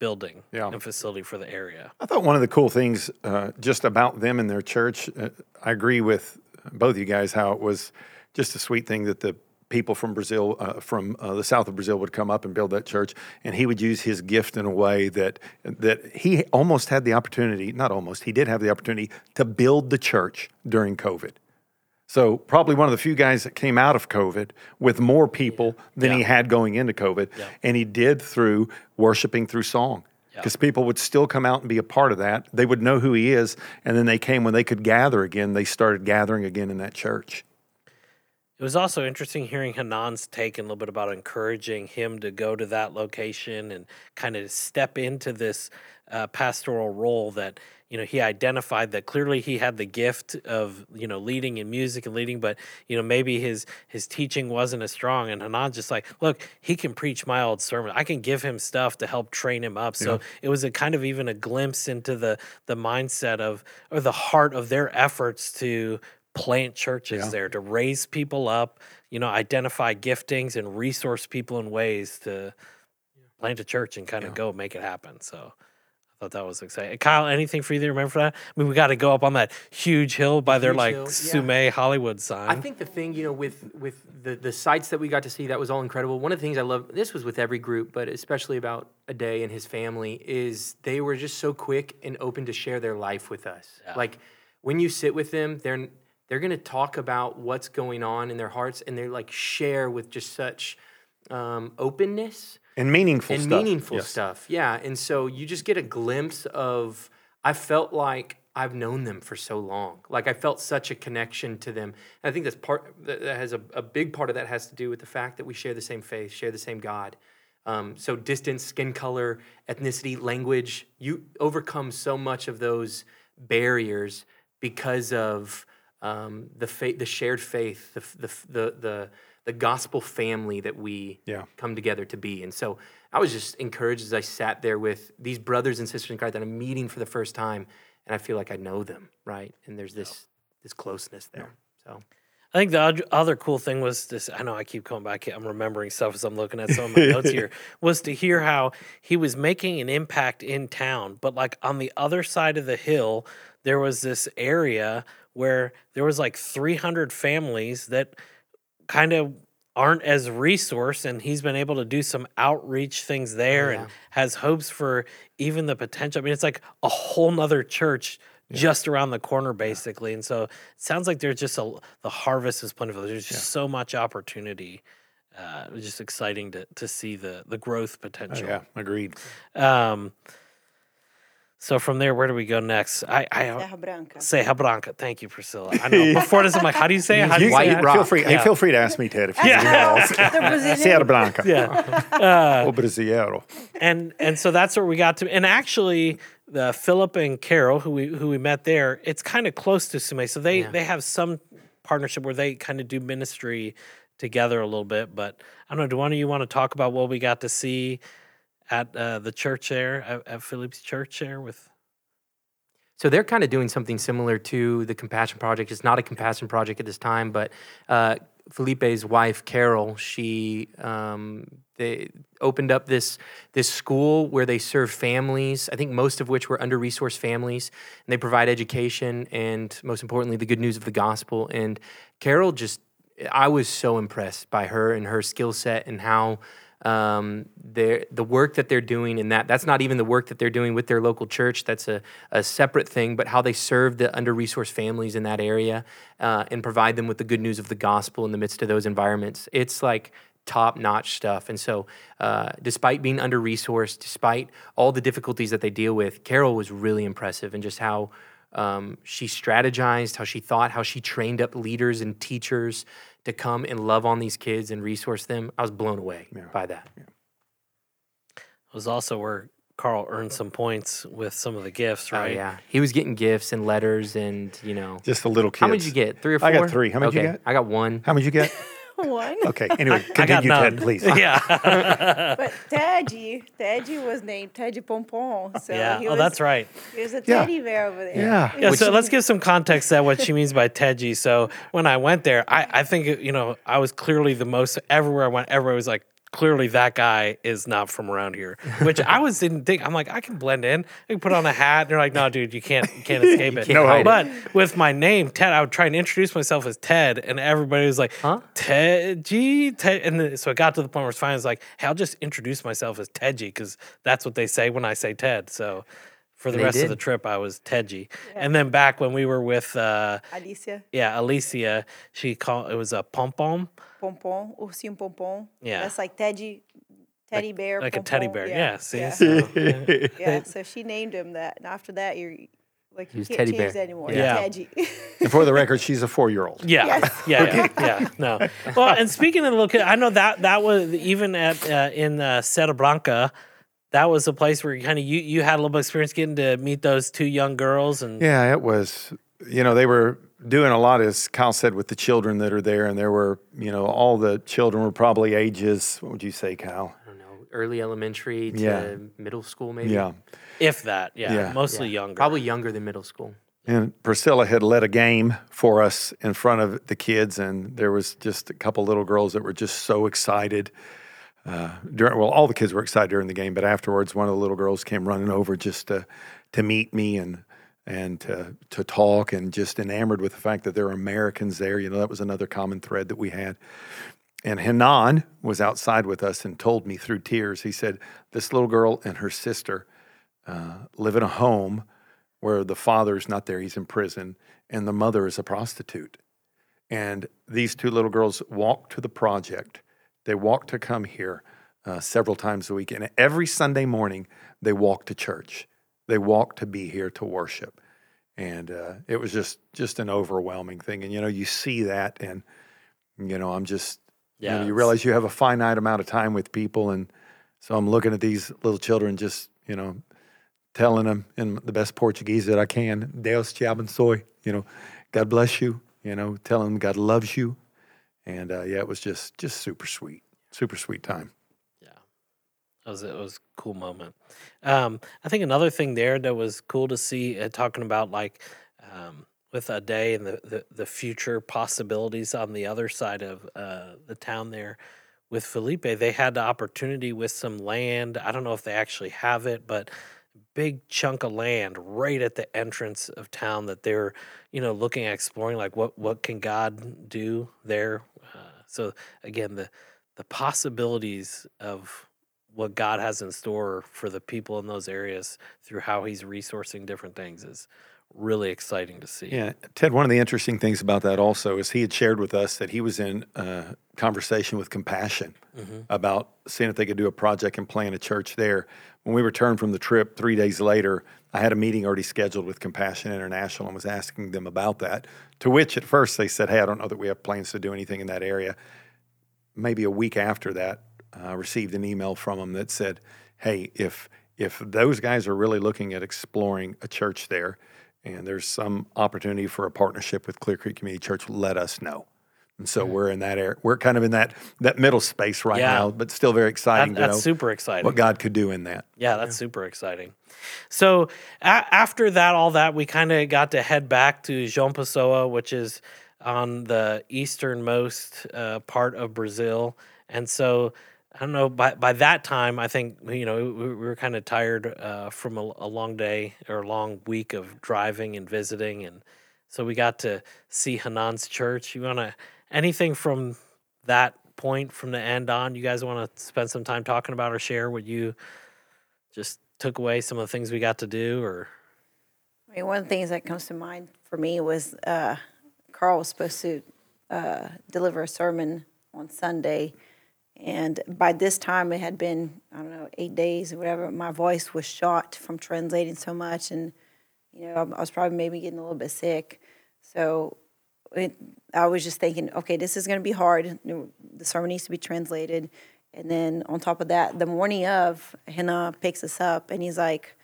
building Yeah. and facility for the area. I thought one of the cool things uh, just about them and their church, uh, I agree with both of you guys how it was just a sweet thing that the people from Brazil, uh, from uh, the south of Brazil, would come up and build that church, and he would use his gift in a way that that he almost had the opportunity, not almost, he did have the opportunity to build the church during COVID. So probably one of the few guys that came out of COVID with more people than he had going into COVID, Yeah. and he did through worshiping through song. Because people would still come out and be a part of that. They would know who he is, and then they came when they could gather again. They started gathering again in that church. It was also interesting hearing Hanan's take and a little bit about encouraging him to go to that location and kind of step into this uh, pastoral role that you know he identified that clearly he had the gift of you know leading in music and leading, but you know maybe his his teaching wasn't as strong. And Hanan's just like, look, he can preach my old sermon. I can give him stuff to help train him up. So it was a kind of even a glimpse into the the mindset of or the heart of their efforts to plant churches Yeah. there to raise people up, you know, identify giftings and resource people in ways to plant a church and kind of go make it happen. So I thought that was exciting. Kyle, anything for you to remember for that? I mean, we got to go up on that huge hill by their like hill, yeah. Sumé Hollywood sign. I think the thing, you know, with with the the sites that we got to see, that was all incredible. One of the things I love, this was with every group, but especially about a day and his family, is they were just so quick and open to share their life with us. Like when you sit with them, they're they're gonna talk about what's going on in their hearts, and they're like share with just such um, openness And meaningful and stuff. meaningful Yes. stuff. Yeah, and so you just get a glimpse of. I felt like I've known them for so long. Like I felt such a connection to them. And I think that's part that that has a, a big part of that has to do with the fact that we share the same faith, share the same God. Um, so distance, skin color, ethnicity, language, you overcome so much of those barriers because of um, the faith, the shared faith, the the the the, the gospel family that we Yeah. come together to be. And so I was just encouraged as I sat there with these brothers and sisters in Christ that I'm meeting for the first time, and I feel like I know them, right? And there's this this closeness there. So I think the other cool thing was this. I know I keep coming back. I'm remembering stuff as I'm looking at some of my notes here. Was to hear how he was making an impact in town, but like on the other side of the hill, there was this area where there was like 300 families that kind of aren't as resourced and he's been able to do some outreach things there and has hopes for even the potential i mean it's like a whole nother church just around the corner basically and so it sounds like there's just a the harvest is plentiful. There's just so much opportunity uh, just exciting to, to see the the growth Oh, potential. yeah, agreed. um so from there where do we go next i i Terra Branca. say Branca. Thank you, Priscilla. I know before this, I'm like, how do you say it? How do you You- say you- it? feel free. Hey, Yeah. feel free to ask me, Ted, if you Yeah. The Brazilian- Serra Branca. Yeah. Uh, o Brasileiro. and and so that's where we got to. And actually, the Philip and Carol, who we who we met there, it's kind of close to Sumé. So they they have some partnership where they kind of do ministry together a little bit. But I don't know. Do one of you want to talk about what we got to see at uh, the church there at, at church there with? So they're kind of doing something similar to the Compassion Project. It's not a Compassion Project at this time, but uh, Felipe's wife, Carol, she um, they opened up this this school where they serve families. I think most of which were under resourced families, and they provide education and most importantly, the good news of the gospel. And Carol just, I was so impressed by her and her skill set and how um, the work that they're doing in that that's not even the work that they're doing with their local church. That's a, a separate thing but how they serve the under-resourced families in that area uh, and provide them with the good news of the gospel in the midst of those environments. It's like top-notch stuff. And so uh, despite being under-resourced despite all the difficulties that they deal with carol was really impressive and just how um, she strategized how she thought how she trained up leaders and teachers to come and love on these kids and resource them. I was blown away yeah. by that. Yeah. It was also where Carl earned some points with some of the gifts, oh, right? Oh, yeah. He was getting gifts and letters and, you know. Just the little kids. How many did you get? Three or four? I got three. How many okay. did you get? I got one. How many did you get? one. Okay. Anyway, continue, Ted, please. Yeah. but Teddy, Teddy was named Teddy Pompon. So yeah. He oh, was, that's right. He was a teddy yeah. bear over there. Yeah. Yeah. So let's give some context to what she means by Teddy. So when I went there, I, I think you know I was clearly the most. Everywhere I went, everybody was like, clearly that guy is not from around here. Which I was didn't think. I'm like, I can blend in. I can put on a hat. And they're like, no, dude, you can't you can't escape it. no but with my name, Ted, I would try and introduce myself as Ted, and everybody was like, huh? Ted G. Ted. And then, so it got to the point where it's finally like, hey, I'll just introduce myself as Ted G because that's what they say when I say Ted. So for the rest did. of the trip, I was Tedgy. Yeah. And then back when we were with uh, Alicia. Yeah, Alicia, she called it was a pom pom. Pom pom, ursinho pom pom. Yeah, that's like Teddy, teddy like, bear. Like a teddy bear. Yeah. yeah see, yeah. So, yeah. yeah. So she named him that, and after that, you're like you can't teddy change bear. anymore. Yeah. Teddy. and for the record, she's a four year old. Yeah. Yes. Yeah. Yeah. yeah. No. Well, and speaking of the location, I know that that was even at uh, in uh, Serra Branca that was a place where you kind of you you had a little bit of experience getting to meet those two young girls and yeah it was you know they were doing a lot as kyle said with the children that are there and there were you know all the children were probably ages what would you say kyle i don't know early elementary to yeah. middle school maybe yeah if that yeah, yeah. mostly yeah. younger probably younger than middle school and Priscilla had led a game for us in front of the kids, and there was just a couple little girls that were just so excited uh, during, well, all the kids were excited during the game, but afterwards, one of the little girls came running over just to to meet me and and to to talk and just enamored with the fact that there were Americans there. You know, that was another common thread that we had. And Hanan was outside with us and told me through tears. He said, "This little girl and her sister uh, live in a home where the father's not there; he's in prison, and the mother is a prostitute." And these two little girls walked to the project they walk to come here uh, several times a week. And every Sunday morning, they walk to church. They walk to be here to worship. And uh, it was just just an overwhelming thing. And, you know, you see that and, you know, I'm just, yeah, you, know, you realize you have a finite amount of time with people. And so I'm looking at these little children just, you know, telling them in the best Portuguese that I can, Deus te abençoe, you know, God bless you, you know, telling them God loves you, and uh, yeah, it was just just super sweet, super sweet time. Yeah, it was it was a cool moment. Um, I think another thing there that was cool to see uh, talking about like um, with a day and the, the, the future possibilities on the other side of uh, the town there with Felipe. They had the opportunity with some land. I don't know if they actually have it, but big chunk of land right at the entrance of town that they're you know looking at exploring like what what can god do there so again, the the possibilities of what God has in store for the people in those areas through how He's resourcing different things is really exciting to see. Yeah, Ted. One of the interesting things about that also is he had shared with us that he was in a conversation with Compassion mm-hmm. about seeing if they could do a project and plant a church there. When we returned from the trip three days later, I had a meeting already scheduled with Compassion International and was asking them about that. To which at first they said, "Hey, I don't know that we have plans to do anything in that area." Maybe a week after that, I received an email from them that said, "Hey, if if those guys are really looking at exploring a church there, and there's some opportunity for a partnership with Clear Creek Community Church, let us know." And so we're in that area. We're kind of in that that middle space right Yeah. now, but still very That- exciting to that's know super exciting. what God could do in that. Yeah, that's super exciting. So a- after that, all that, we kind of got to head back to João Pessoa, which is on the easternmost uh, part of Brazil. And so I don't know. By by that time, I think you know we, we were kind of tired uh, from a, a long day or a long week of driving and visiting, and so we got to see Hanan's church. You want to anything from that point from the end on? You guys want to spend some time talking about or share what you just took away some of the things we got to do or I mean, one of the things that comes to mind for me was uh, Carl was supposed to uh, deliver a sermon on Sunday, and by this time it had been I don't know eight days or whatever. My voice was shot from translating so much, and you know I was probably maybe getting a little bit sick. So it, I was just thinking, okay, this is going to be hard. The sermon needs to be translated, and then on top of that, the morning of, Hanan picks us up, and he's like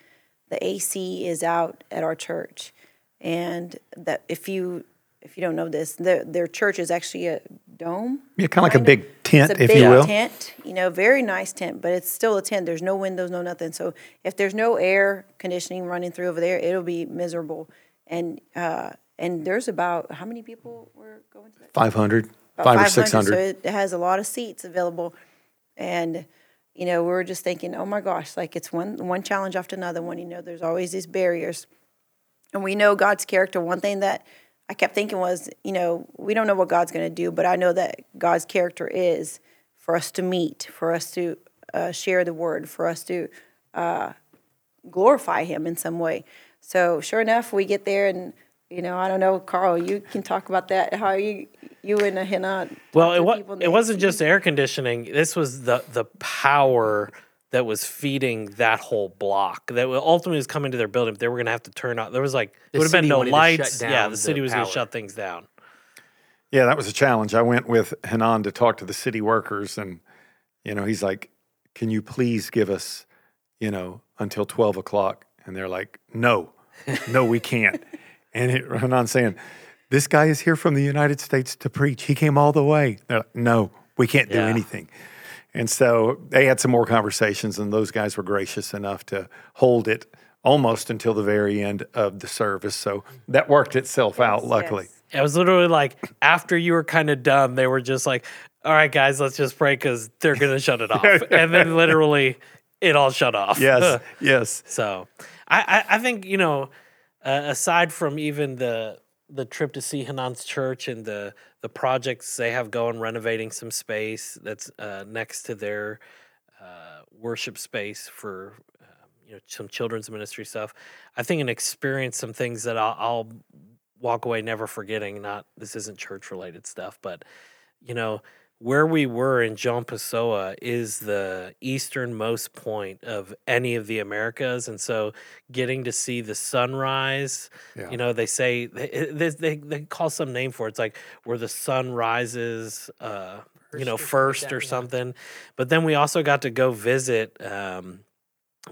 the AC is out at our church, and that if you if you don't know this, their their church is actually a dome. Yeah, kind of like a big tent, a if big you will. tent, you know, very nice tent, but it's still a tent. There's no windows, no nothing. So if there's no air conditioning running through over there, it'll be miserable. And uh, and there's about how many people were going to that? 500, five or 600. So it has a lot of seats available, and you know we were just thinking, oh my gosh, like it's one one challenge after another one. You know, there's always these barriers, and we know God's character. One thing that I kept thinking was, you know, we don't know what God's going to do, but I know that God's character is for us to meet, for us to uh, share the word, for us to uh, glorify Him in some way. So sure enough, we get there and. You know, I don't know, Carl. You can talk about that. How you, you and Hanan. well it, to wa- it wasn't just air conditioning this was the the power that was feeding that whole block that ultimately was coming to their building But they were going to have to turn off. there was like The there would have been no wanted to shut lights yeah down the the city was going to shut things down Yeah, that was a challenge. I went with Hanan to talk to the city workers, and you know, he's like, "Can you please give us, you know, until twelve o'clock?" And they're like, "No, no, we can't." and it, Hanan's saying, "This guy is here from the United States to preach. He came all the way." They're like, "No, we can't do Yeah. anything." And so they had some more conversations, and those guys were gracious enough to hold it almost until the very end of the service. So that worked itself out, luckily. Yes. it was literally like after you were kind of done they were just like all right guys let's just pray because they're going to shut it off and then literally it all shut off Yes, yes. So, I, I, I think you know, uh, aside from even the the trip to see Hanan's church and the the projects they have going, renovating some space that's uh, next to their uh, worship space for um, you know some children's ministry stuff. I think and experience some things that I'll, I'll walk away never forgetting. Not this isn't church related stuff, but you know where we were in João Pessoa is the easternmost point of any of the Americas, and so getting to see the sunrise. Yeah. You know, they say they, they they call some name for it. It's like where the sun rises. Uh, you know, First first or something or yeah. But then we also got to go visit um,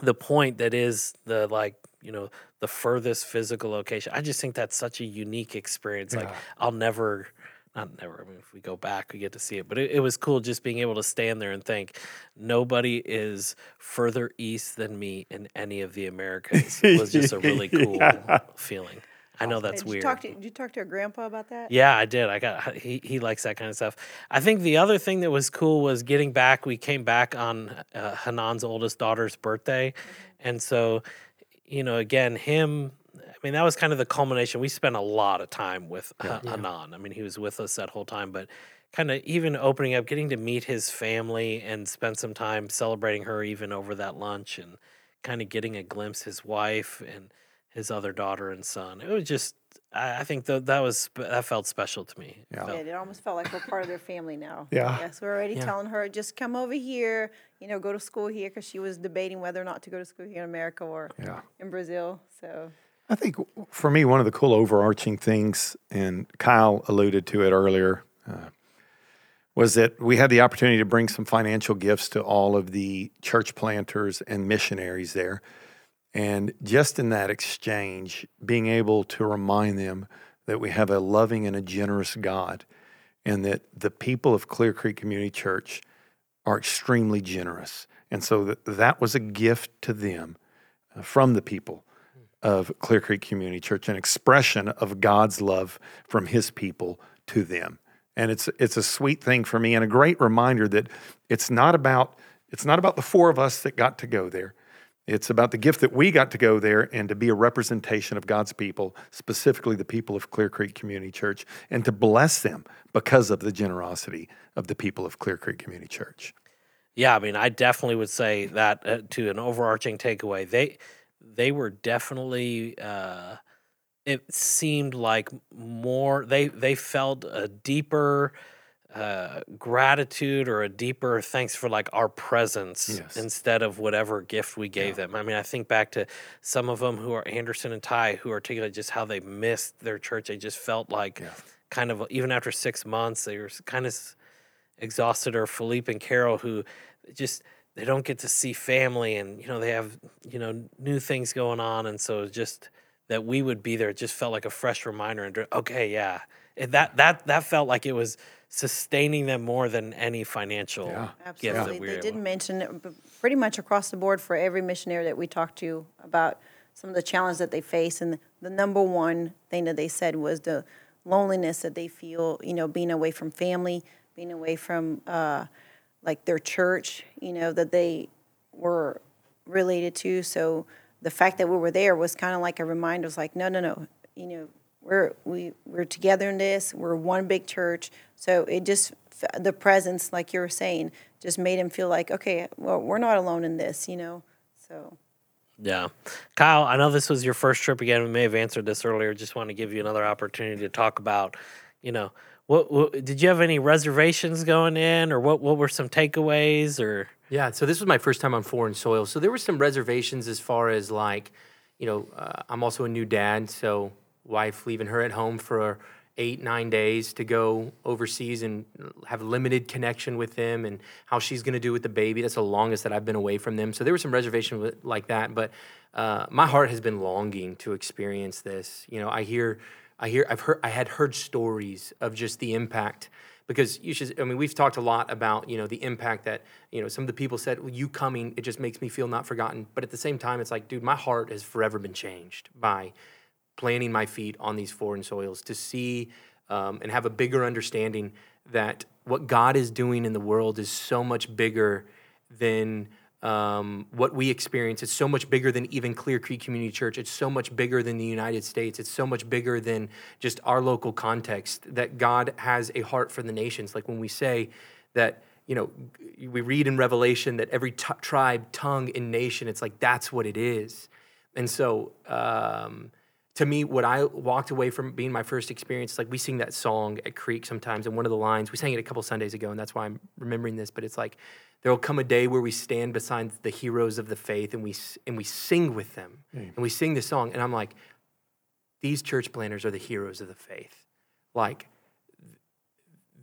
the point that is the like you know the furthest physical location. I just think that's such a unique experience. Like I'll never. Not never. I mean, if we go back, we get to see it. But it, it was cool just being able to stand there and think, nobody is further east than me in any of the Americas. It was just a really cool Yeah. feeling. I know that's did weird. You talk to, did you talk to your grandpa about that? Yeah, I did. I got he he likes that kind of stuff. I think the other thing that was cool was getting back. We came back on uh, Hanan's oldest daughter's birthday, and so you know, again, him. I mean, that was kind of the culmination. We spent a lot of time with uh, Hanan. I mean, he was with us that whole time, but kind of even opening up, getting to meet his family and spend some time celebrating her, even over that lunch, and kind of getting a glimpse his wife and his other daughter and son. It was just, I, I think that that was that felt special to me. It Yeah. felt- Yeah, it almost felt like we're part of their family now. Yeah. Yes, we're already Yeah. telling her just come over here. You know, go to school here because she was debating whether or not to go to school here in America or Yeah. in Brazil. So I think for me, one of the cool overarching things, and Kyle alluded to it earlier, uh, was that we had the opportunity to bring some financial gifts to all of the church planters and missionaries there. And just in that exchange, being able to remind them that we have a loving and a generous God and that the people of Clear Creek Community Church are extremely generous. And so that, that was a gift to them uh, from the people of Clear Creek Community Church, an expression of God's love from his people to them. And it's it's a sweet thing for me and a great reminder that it's not about it's not about the four of us that got to go there. It's about the gift that we got to go there and to be a representation of God's people, specifically the people of Clear Creek Community Church, and to bless them because of the generosity of the people of Clear Creek Community Church. Yeah, I mean, I definitely would say that uh, to an overarching takeaway. They they were definitely. Uh, it seemed like more. They they felt a deeper uh, gratitude or a deeper thanks for like our presence Yes. instead of whatever gift we gave them. I mean, I think back to some of them who are Anderson and Ty who articulate just how they missed their church. They just felt like kind of even after six months they were kind of exhausted. Or Felipe and Carol who just they don't get to see family and you know they have you know new things going on and so just that we would be there it just felt like a fresh reminder and okay yeah It- that that that felt like it was sustaining them more than any financial gift that Absolutely. we They were did able- mention it pretty much across the board for every missionary that we talked to about some of the challenges that they face. And the number one thing that they said was the loneliness that they feel, you know, being away from family, being away from uh, like their church, you know, that they were related to. So the fact that we were there was kind of like a reminder. It was like, no, no, no, you know, we're we we're together in this. We're one big church. So it just the presence, like you were saying, just made him feel like, okay, well, we're not alone in this, you know. So Yeah. Kyle, I know this was your first trip again. We may have answered this earlier. Just want to give you another opportunity to talk about, you know, what, what did you have any reservations going in or what, what were some takeaways or Yeah, so this was my first time on foreign soil. So there were some reservations as far as like, you know, uh, I'm also a new dad, so wife leaving her at home for eight, nine days to go overseas and have limited connection with them and how she's going to do with the baby. That's the longest that I've been away from them. So there were some reservations like that. But uh, my heart has been longing to experience this. You know, I hear, I hear, I've heard, I had heard stories of just the impact because you should i mean we've talked a lot about you know the impact that you know some of the people said well, you coming it just makes me feel not forgotten. But at the same time it's like dude my heart has forever been changed by planting my feet on these foreign soils to see um, and have a bigger understanding that what god is doing in the world is so much bigger than um, what we experience. It's so much bigger than even Clear Creek Community Church. It's so much bigger than the United States. It's so much bigger than just our local context. That God has a heart for the nations. Like when we say that, you know, we read in Revelation that every t- tribe, tongue, and nation, it's like that's what it is. And so, um, to me, what I walked away from being my first experience, like we sing that song at Creek sometimes, and one of the lines, we sang it a couple Sundays ago, and that's why I'm remembering this, but it's like, there will come a day where we stand beside the heroes of the faith and we, and we sing with them, mm. and we sing the song, and I'm like, these church planters are the heroes of the faith. Like,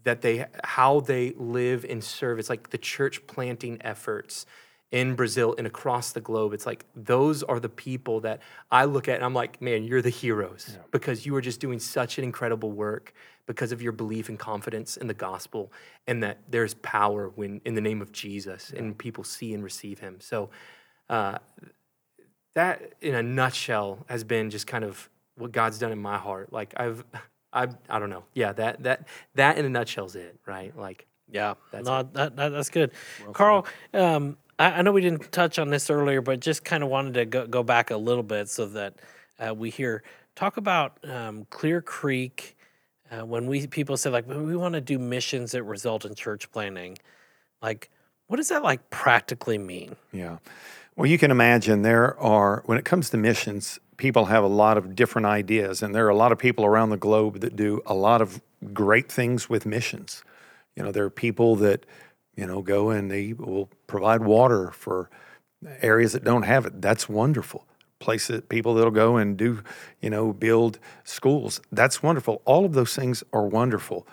that they how they live and serve it's like the church planting efforts in Brazil and across the globe it's like those are the people that I look at and I'm like man you're the heroes because you are just doing such an incredible work because of your belief and confidence in the gospel and that there's power when in the name of Jesus and people see and receive him so uh, that in a nutshell has been just kind of what God's done in my heart. Like I've, I, I don't know. Yeah, that that that in a nutshell is it, right? Like Yeah, That's no, that, that, that's good. Carl, um, I, I know we didn't touch on this earlier, but just kind of wanted to go, go back a little bit so that uh, we hear talk about um, Clear Creek. Uh, when we people say like we want to do missions that result in church planting, like what does that like practically mean? Yeah. Well, you can imagine there are, when it comes to missions, people have a lot of different ideas, and there are a lot of people around the globe that do a lot of great things with missions. You know, there are people that, you know, go and they will provide water for areas that don't have it. That's wonderful. Places, people that'll go and do, you know, build schools. That's wonderful. All of those things are wonderful.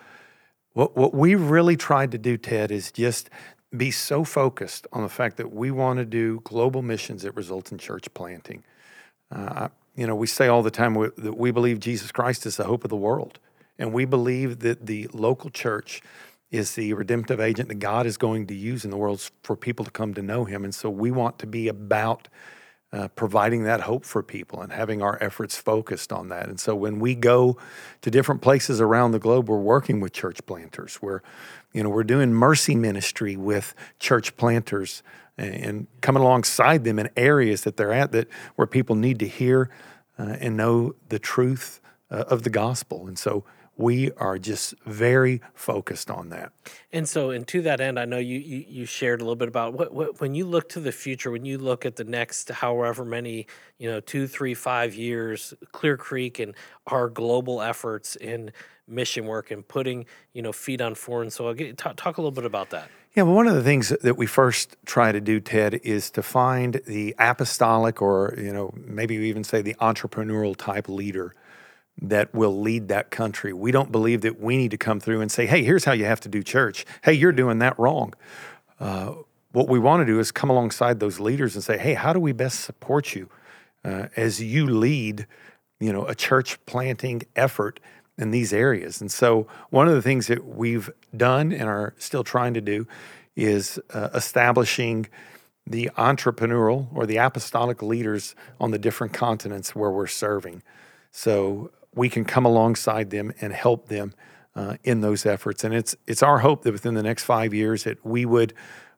What what we really tried to do, Ted, is just be so focused on the fact that we want to do global missions that result in church planting. Uh, you know, we say all the time that we believe Jesus Christ is the hope of the world, And we believe that the local church is the redemptive agent that God is going to use in the world for people to come to know Him. And so we want to be about uh, providing that hope for people and having our efforts focused on that. And so when we go to different places around the globe, we're working with church planters. We're, you know, we're doing mercy ministry with church planters and, coming alongside them in areas that they're at that where people need to hear uh, and know the truth uh, of the gospel. And so we are just very focused on that. And so, and to that end, I know you you, you shared a little bit about what, what when you look to the future, when you look at the next however many you know two, three, five years, Clear Creek and our global efforts in mission work and putting you know feet on foreign soil. Talk, talk a little bit about that. Yeah, well, one of the things that we first try to do, Ted, is to find the apostolic, or you know, maybe even say the entrepreneurial type leader that will lead that country. We don't believe that we need to come through and say, hey, here's how you have to do church. Hey, you're doing that wrong. Uh, what we want to do is come alongside those leaders and say, hey, how do we best support you uh, as you lead, you know, a church planting effort in these areas? And so, one of the things that we've done and are still trying to do is uh, establishing the entrepreneurial or the apostolic leaders on the different continents where we're serving. So we can come alongside them and help them uh, in those efforts. And it's it's our hope that within the next five years that we would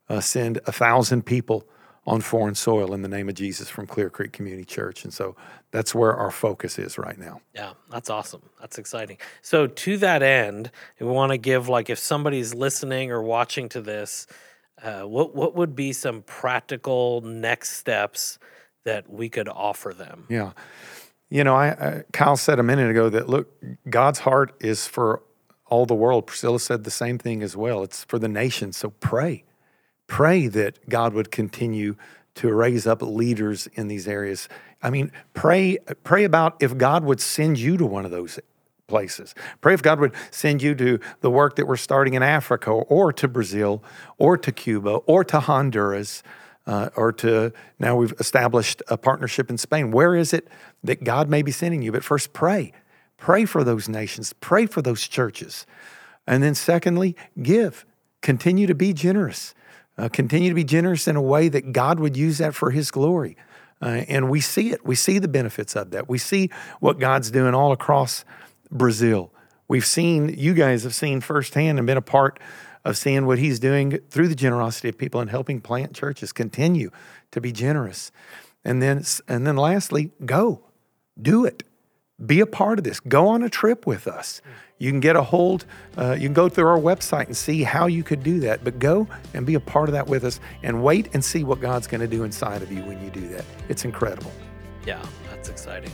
uh, send a thousand people on foreign soil in the name of Jesus from Clear Creek Community Church. And so that's where our focus is right now. Yeah, that's awesome. That's exciting. So to that end, we want to give like if somebody's listening or watching to this, uh, what what would be some practical next steps that we could offer them? Yeah. You know, I, I, Kyle said a minute ago that look, God's heart is for all the world. Priscilla said the same thing as well. It's for the nation. So pray, pray that God would continue to raise up leaders in these areas. I mean, pray, pray about if God would send you to one of those places. Pray if God would send you to the work that we're starting in Africa or to Brazil or to Cuba or to Honduras uh, or to now we've established a partnership in Spain. Where is it that God may be sending you? But first, pray. Pray for those nations, pray for those churches. And then, secondly, give. Continue to be generous. Uh, continue to be generous in a way that God would use that for His glory. Uh, and we see it. We see the benefits of that. We see what God's doing all across Brazil. We've seen, you guys have seen firsthand and been a part of seeing what he's doing through the generosity of people and helping plant churches. Continue to be generous. And then, and then lastly, go. Do it. Be a part of this. Go on a trip with us. You can get a hold, uh, you can go through our website and see how you could do that. But go and be a part of that with us and wait and see what God's going to do inside of you when you do that. It's incredible. Yeah, that's exciting.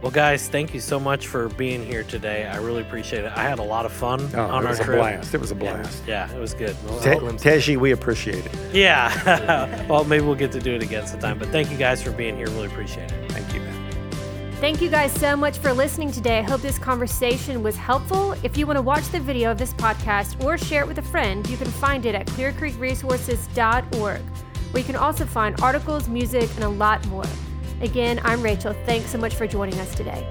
Well, guys, thank you so much for being here today. I really appreciate it. I had a lot of fun oh, on our trip. blast. It was a blast. Yeah, yeah it was good. Te- Teji, we appreciate it. Yeah. well, maybe we'll get to do it again sometime. But thank you guys for being here. Really appreciate it. Thank you, man. Thank you guys so much for listening today. I hope this conversation was helpful. If you want to watch the video of this podcast or share it with a friend, you can find it at clearcreekresources.org, where you can also find articles, music, and a lot more. Again, I'm Rachel. Thanks so much for joining us today.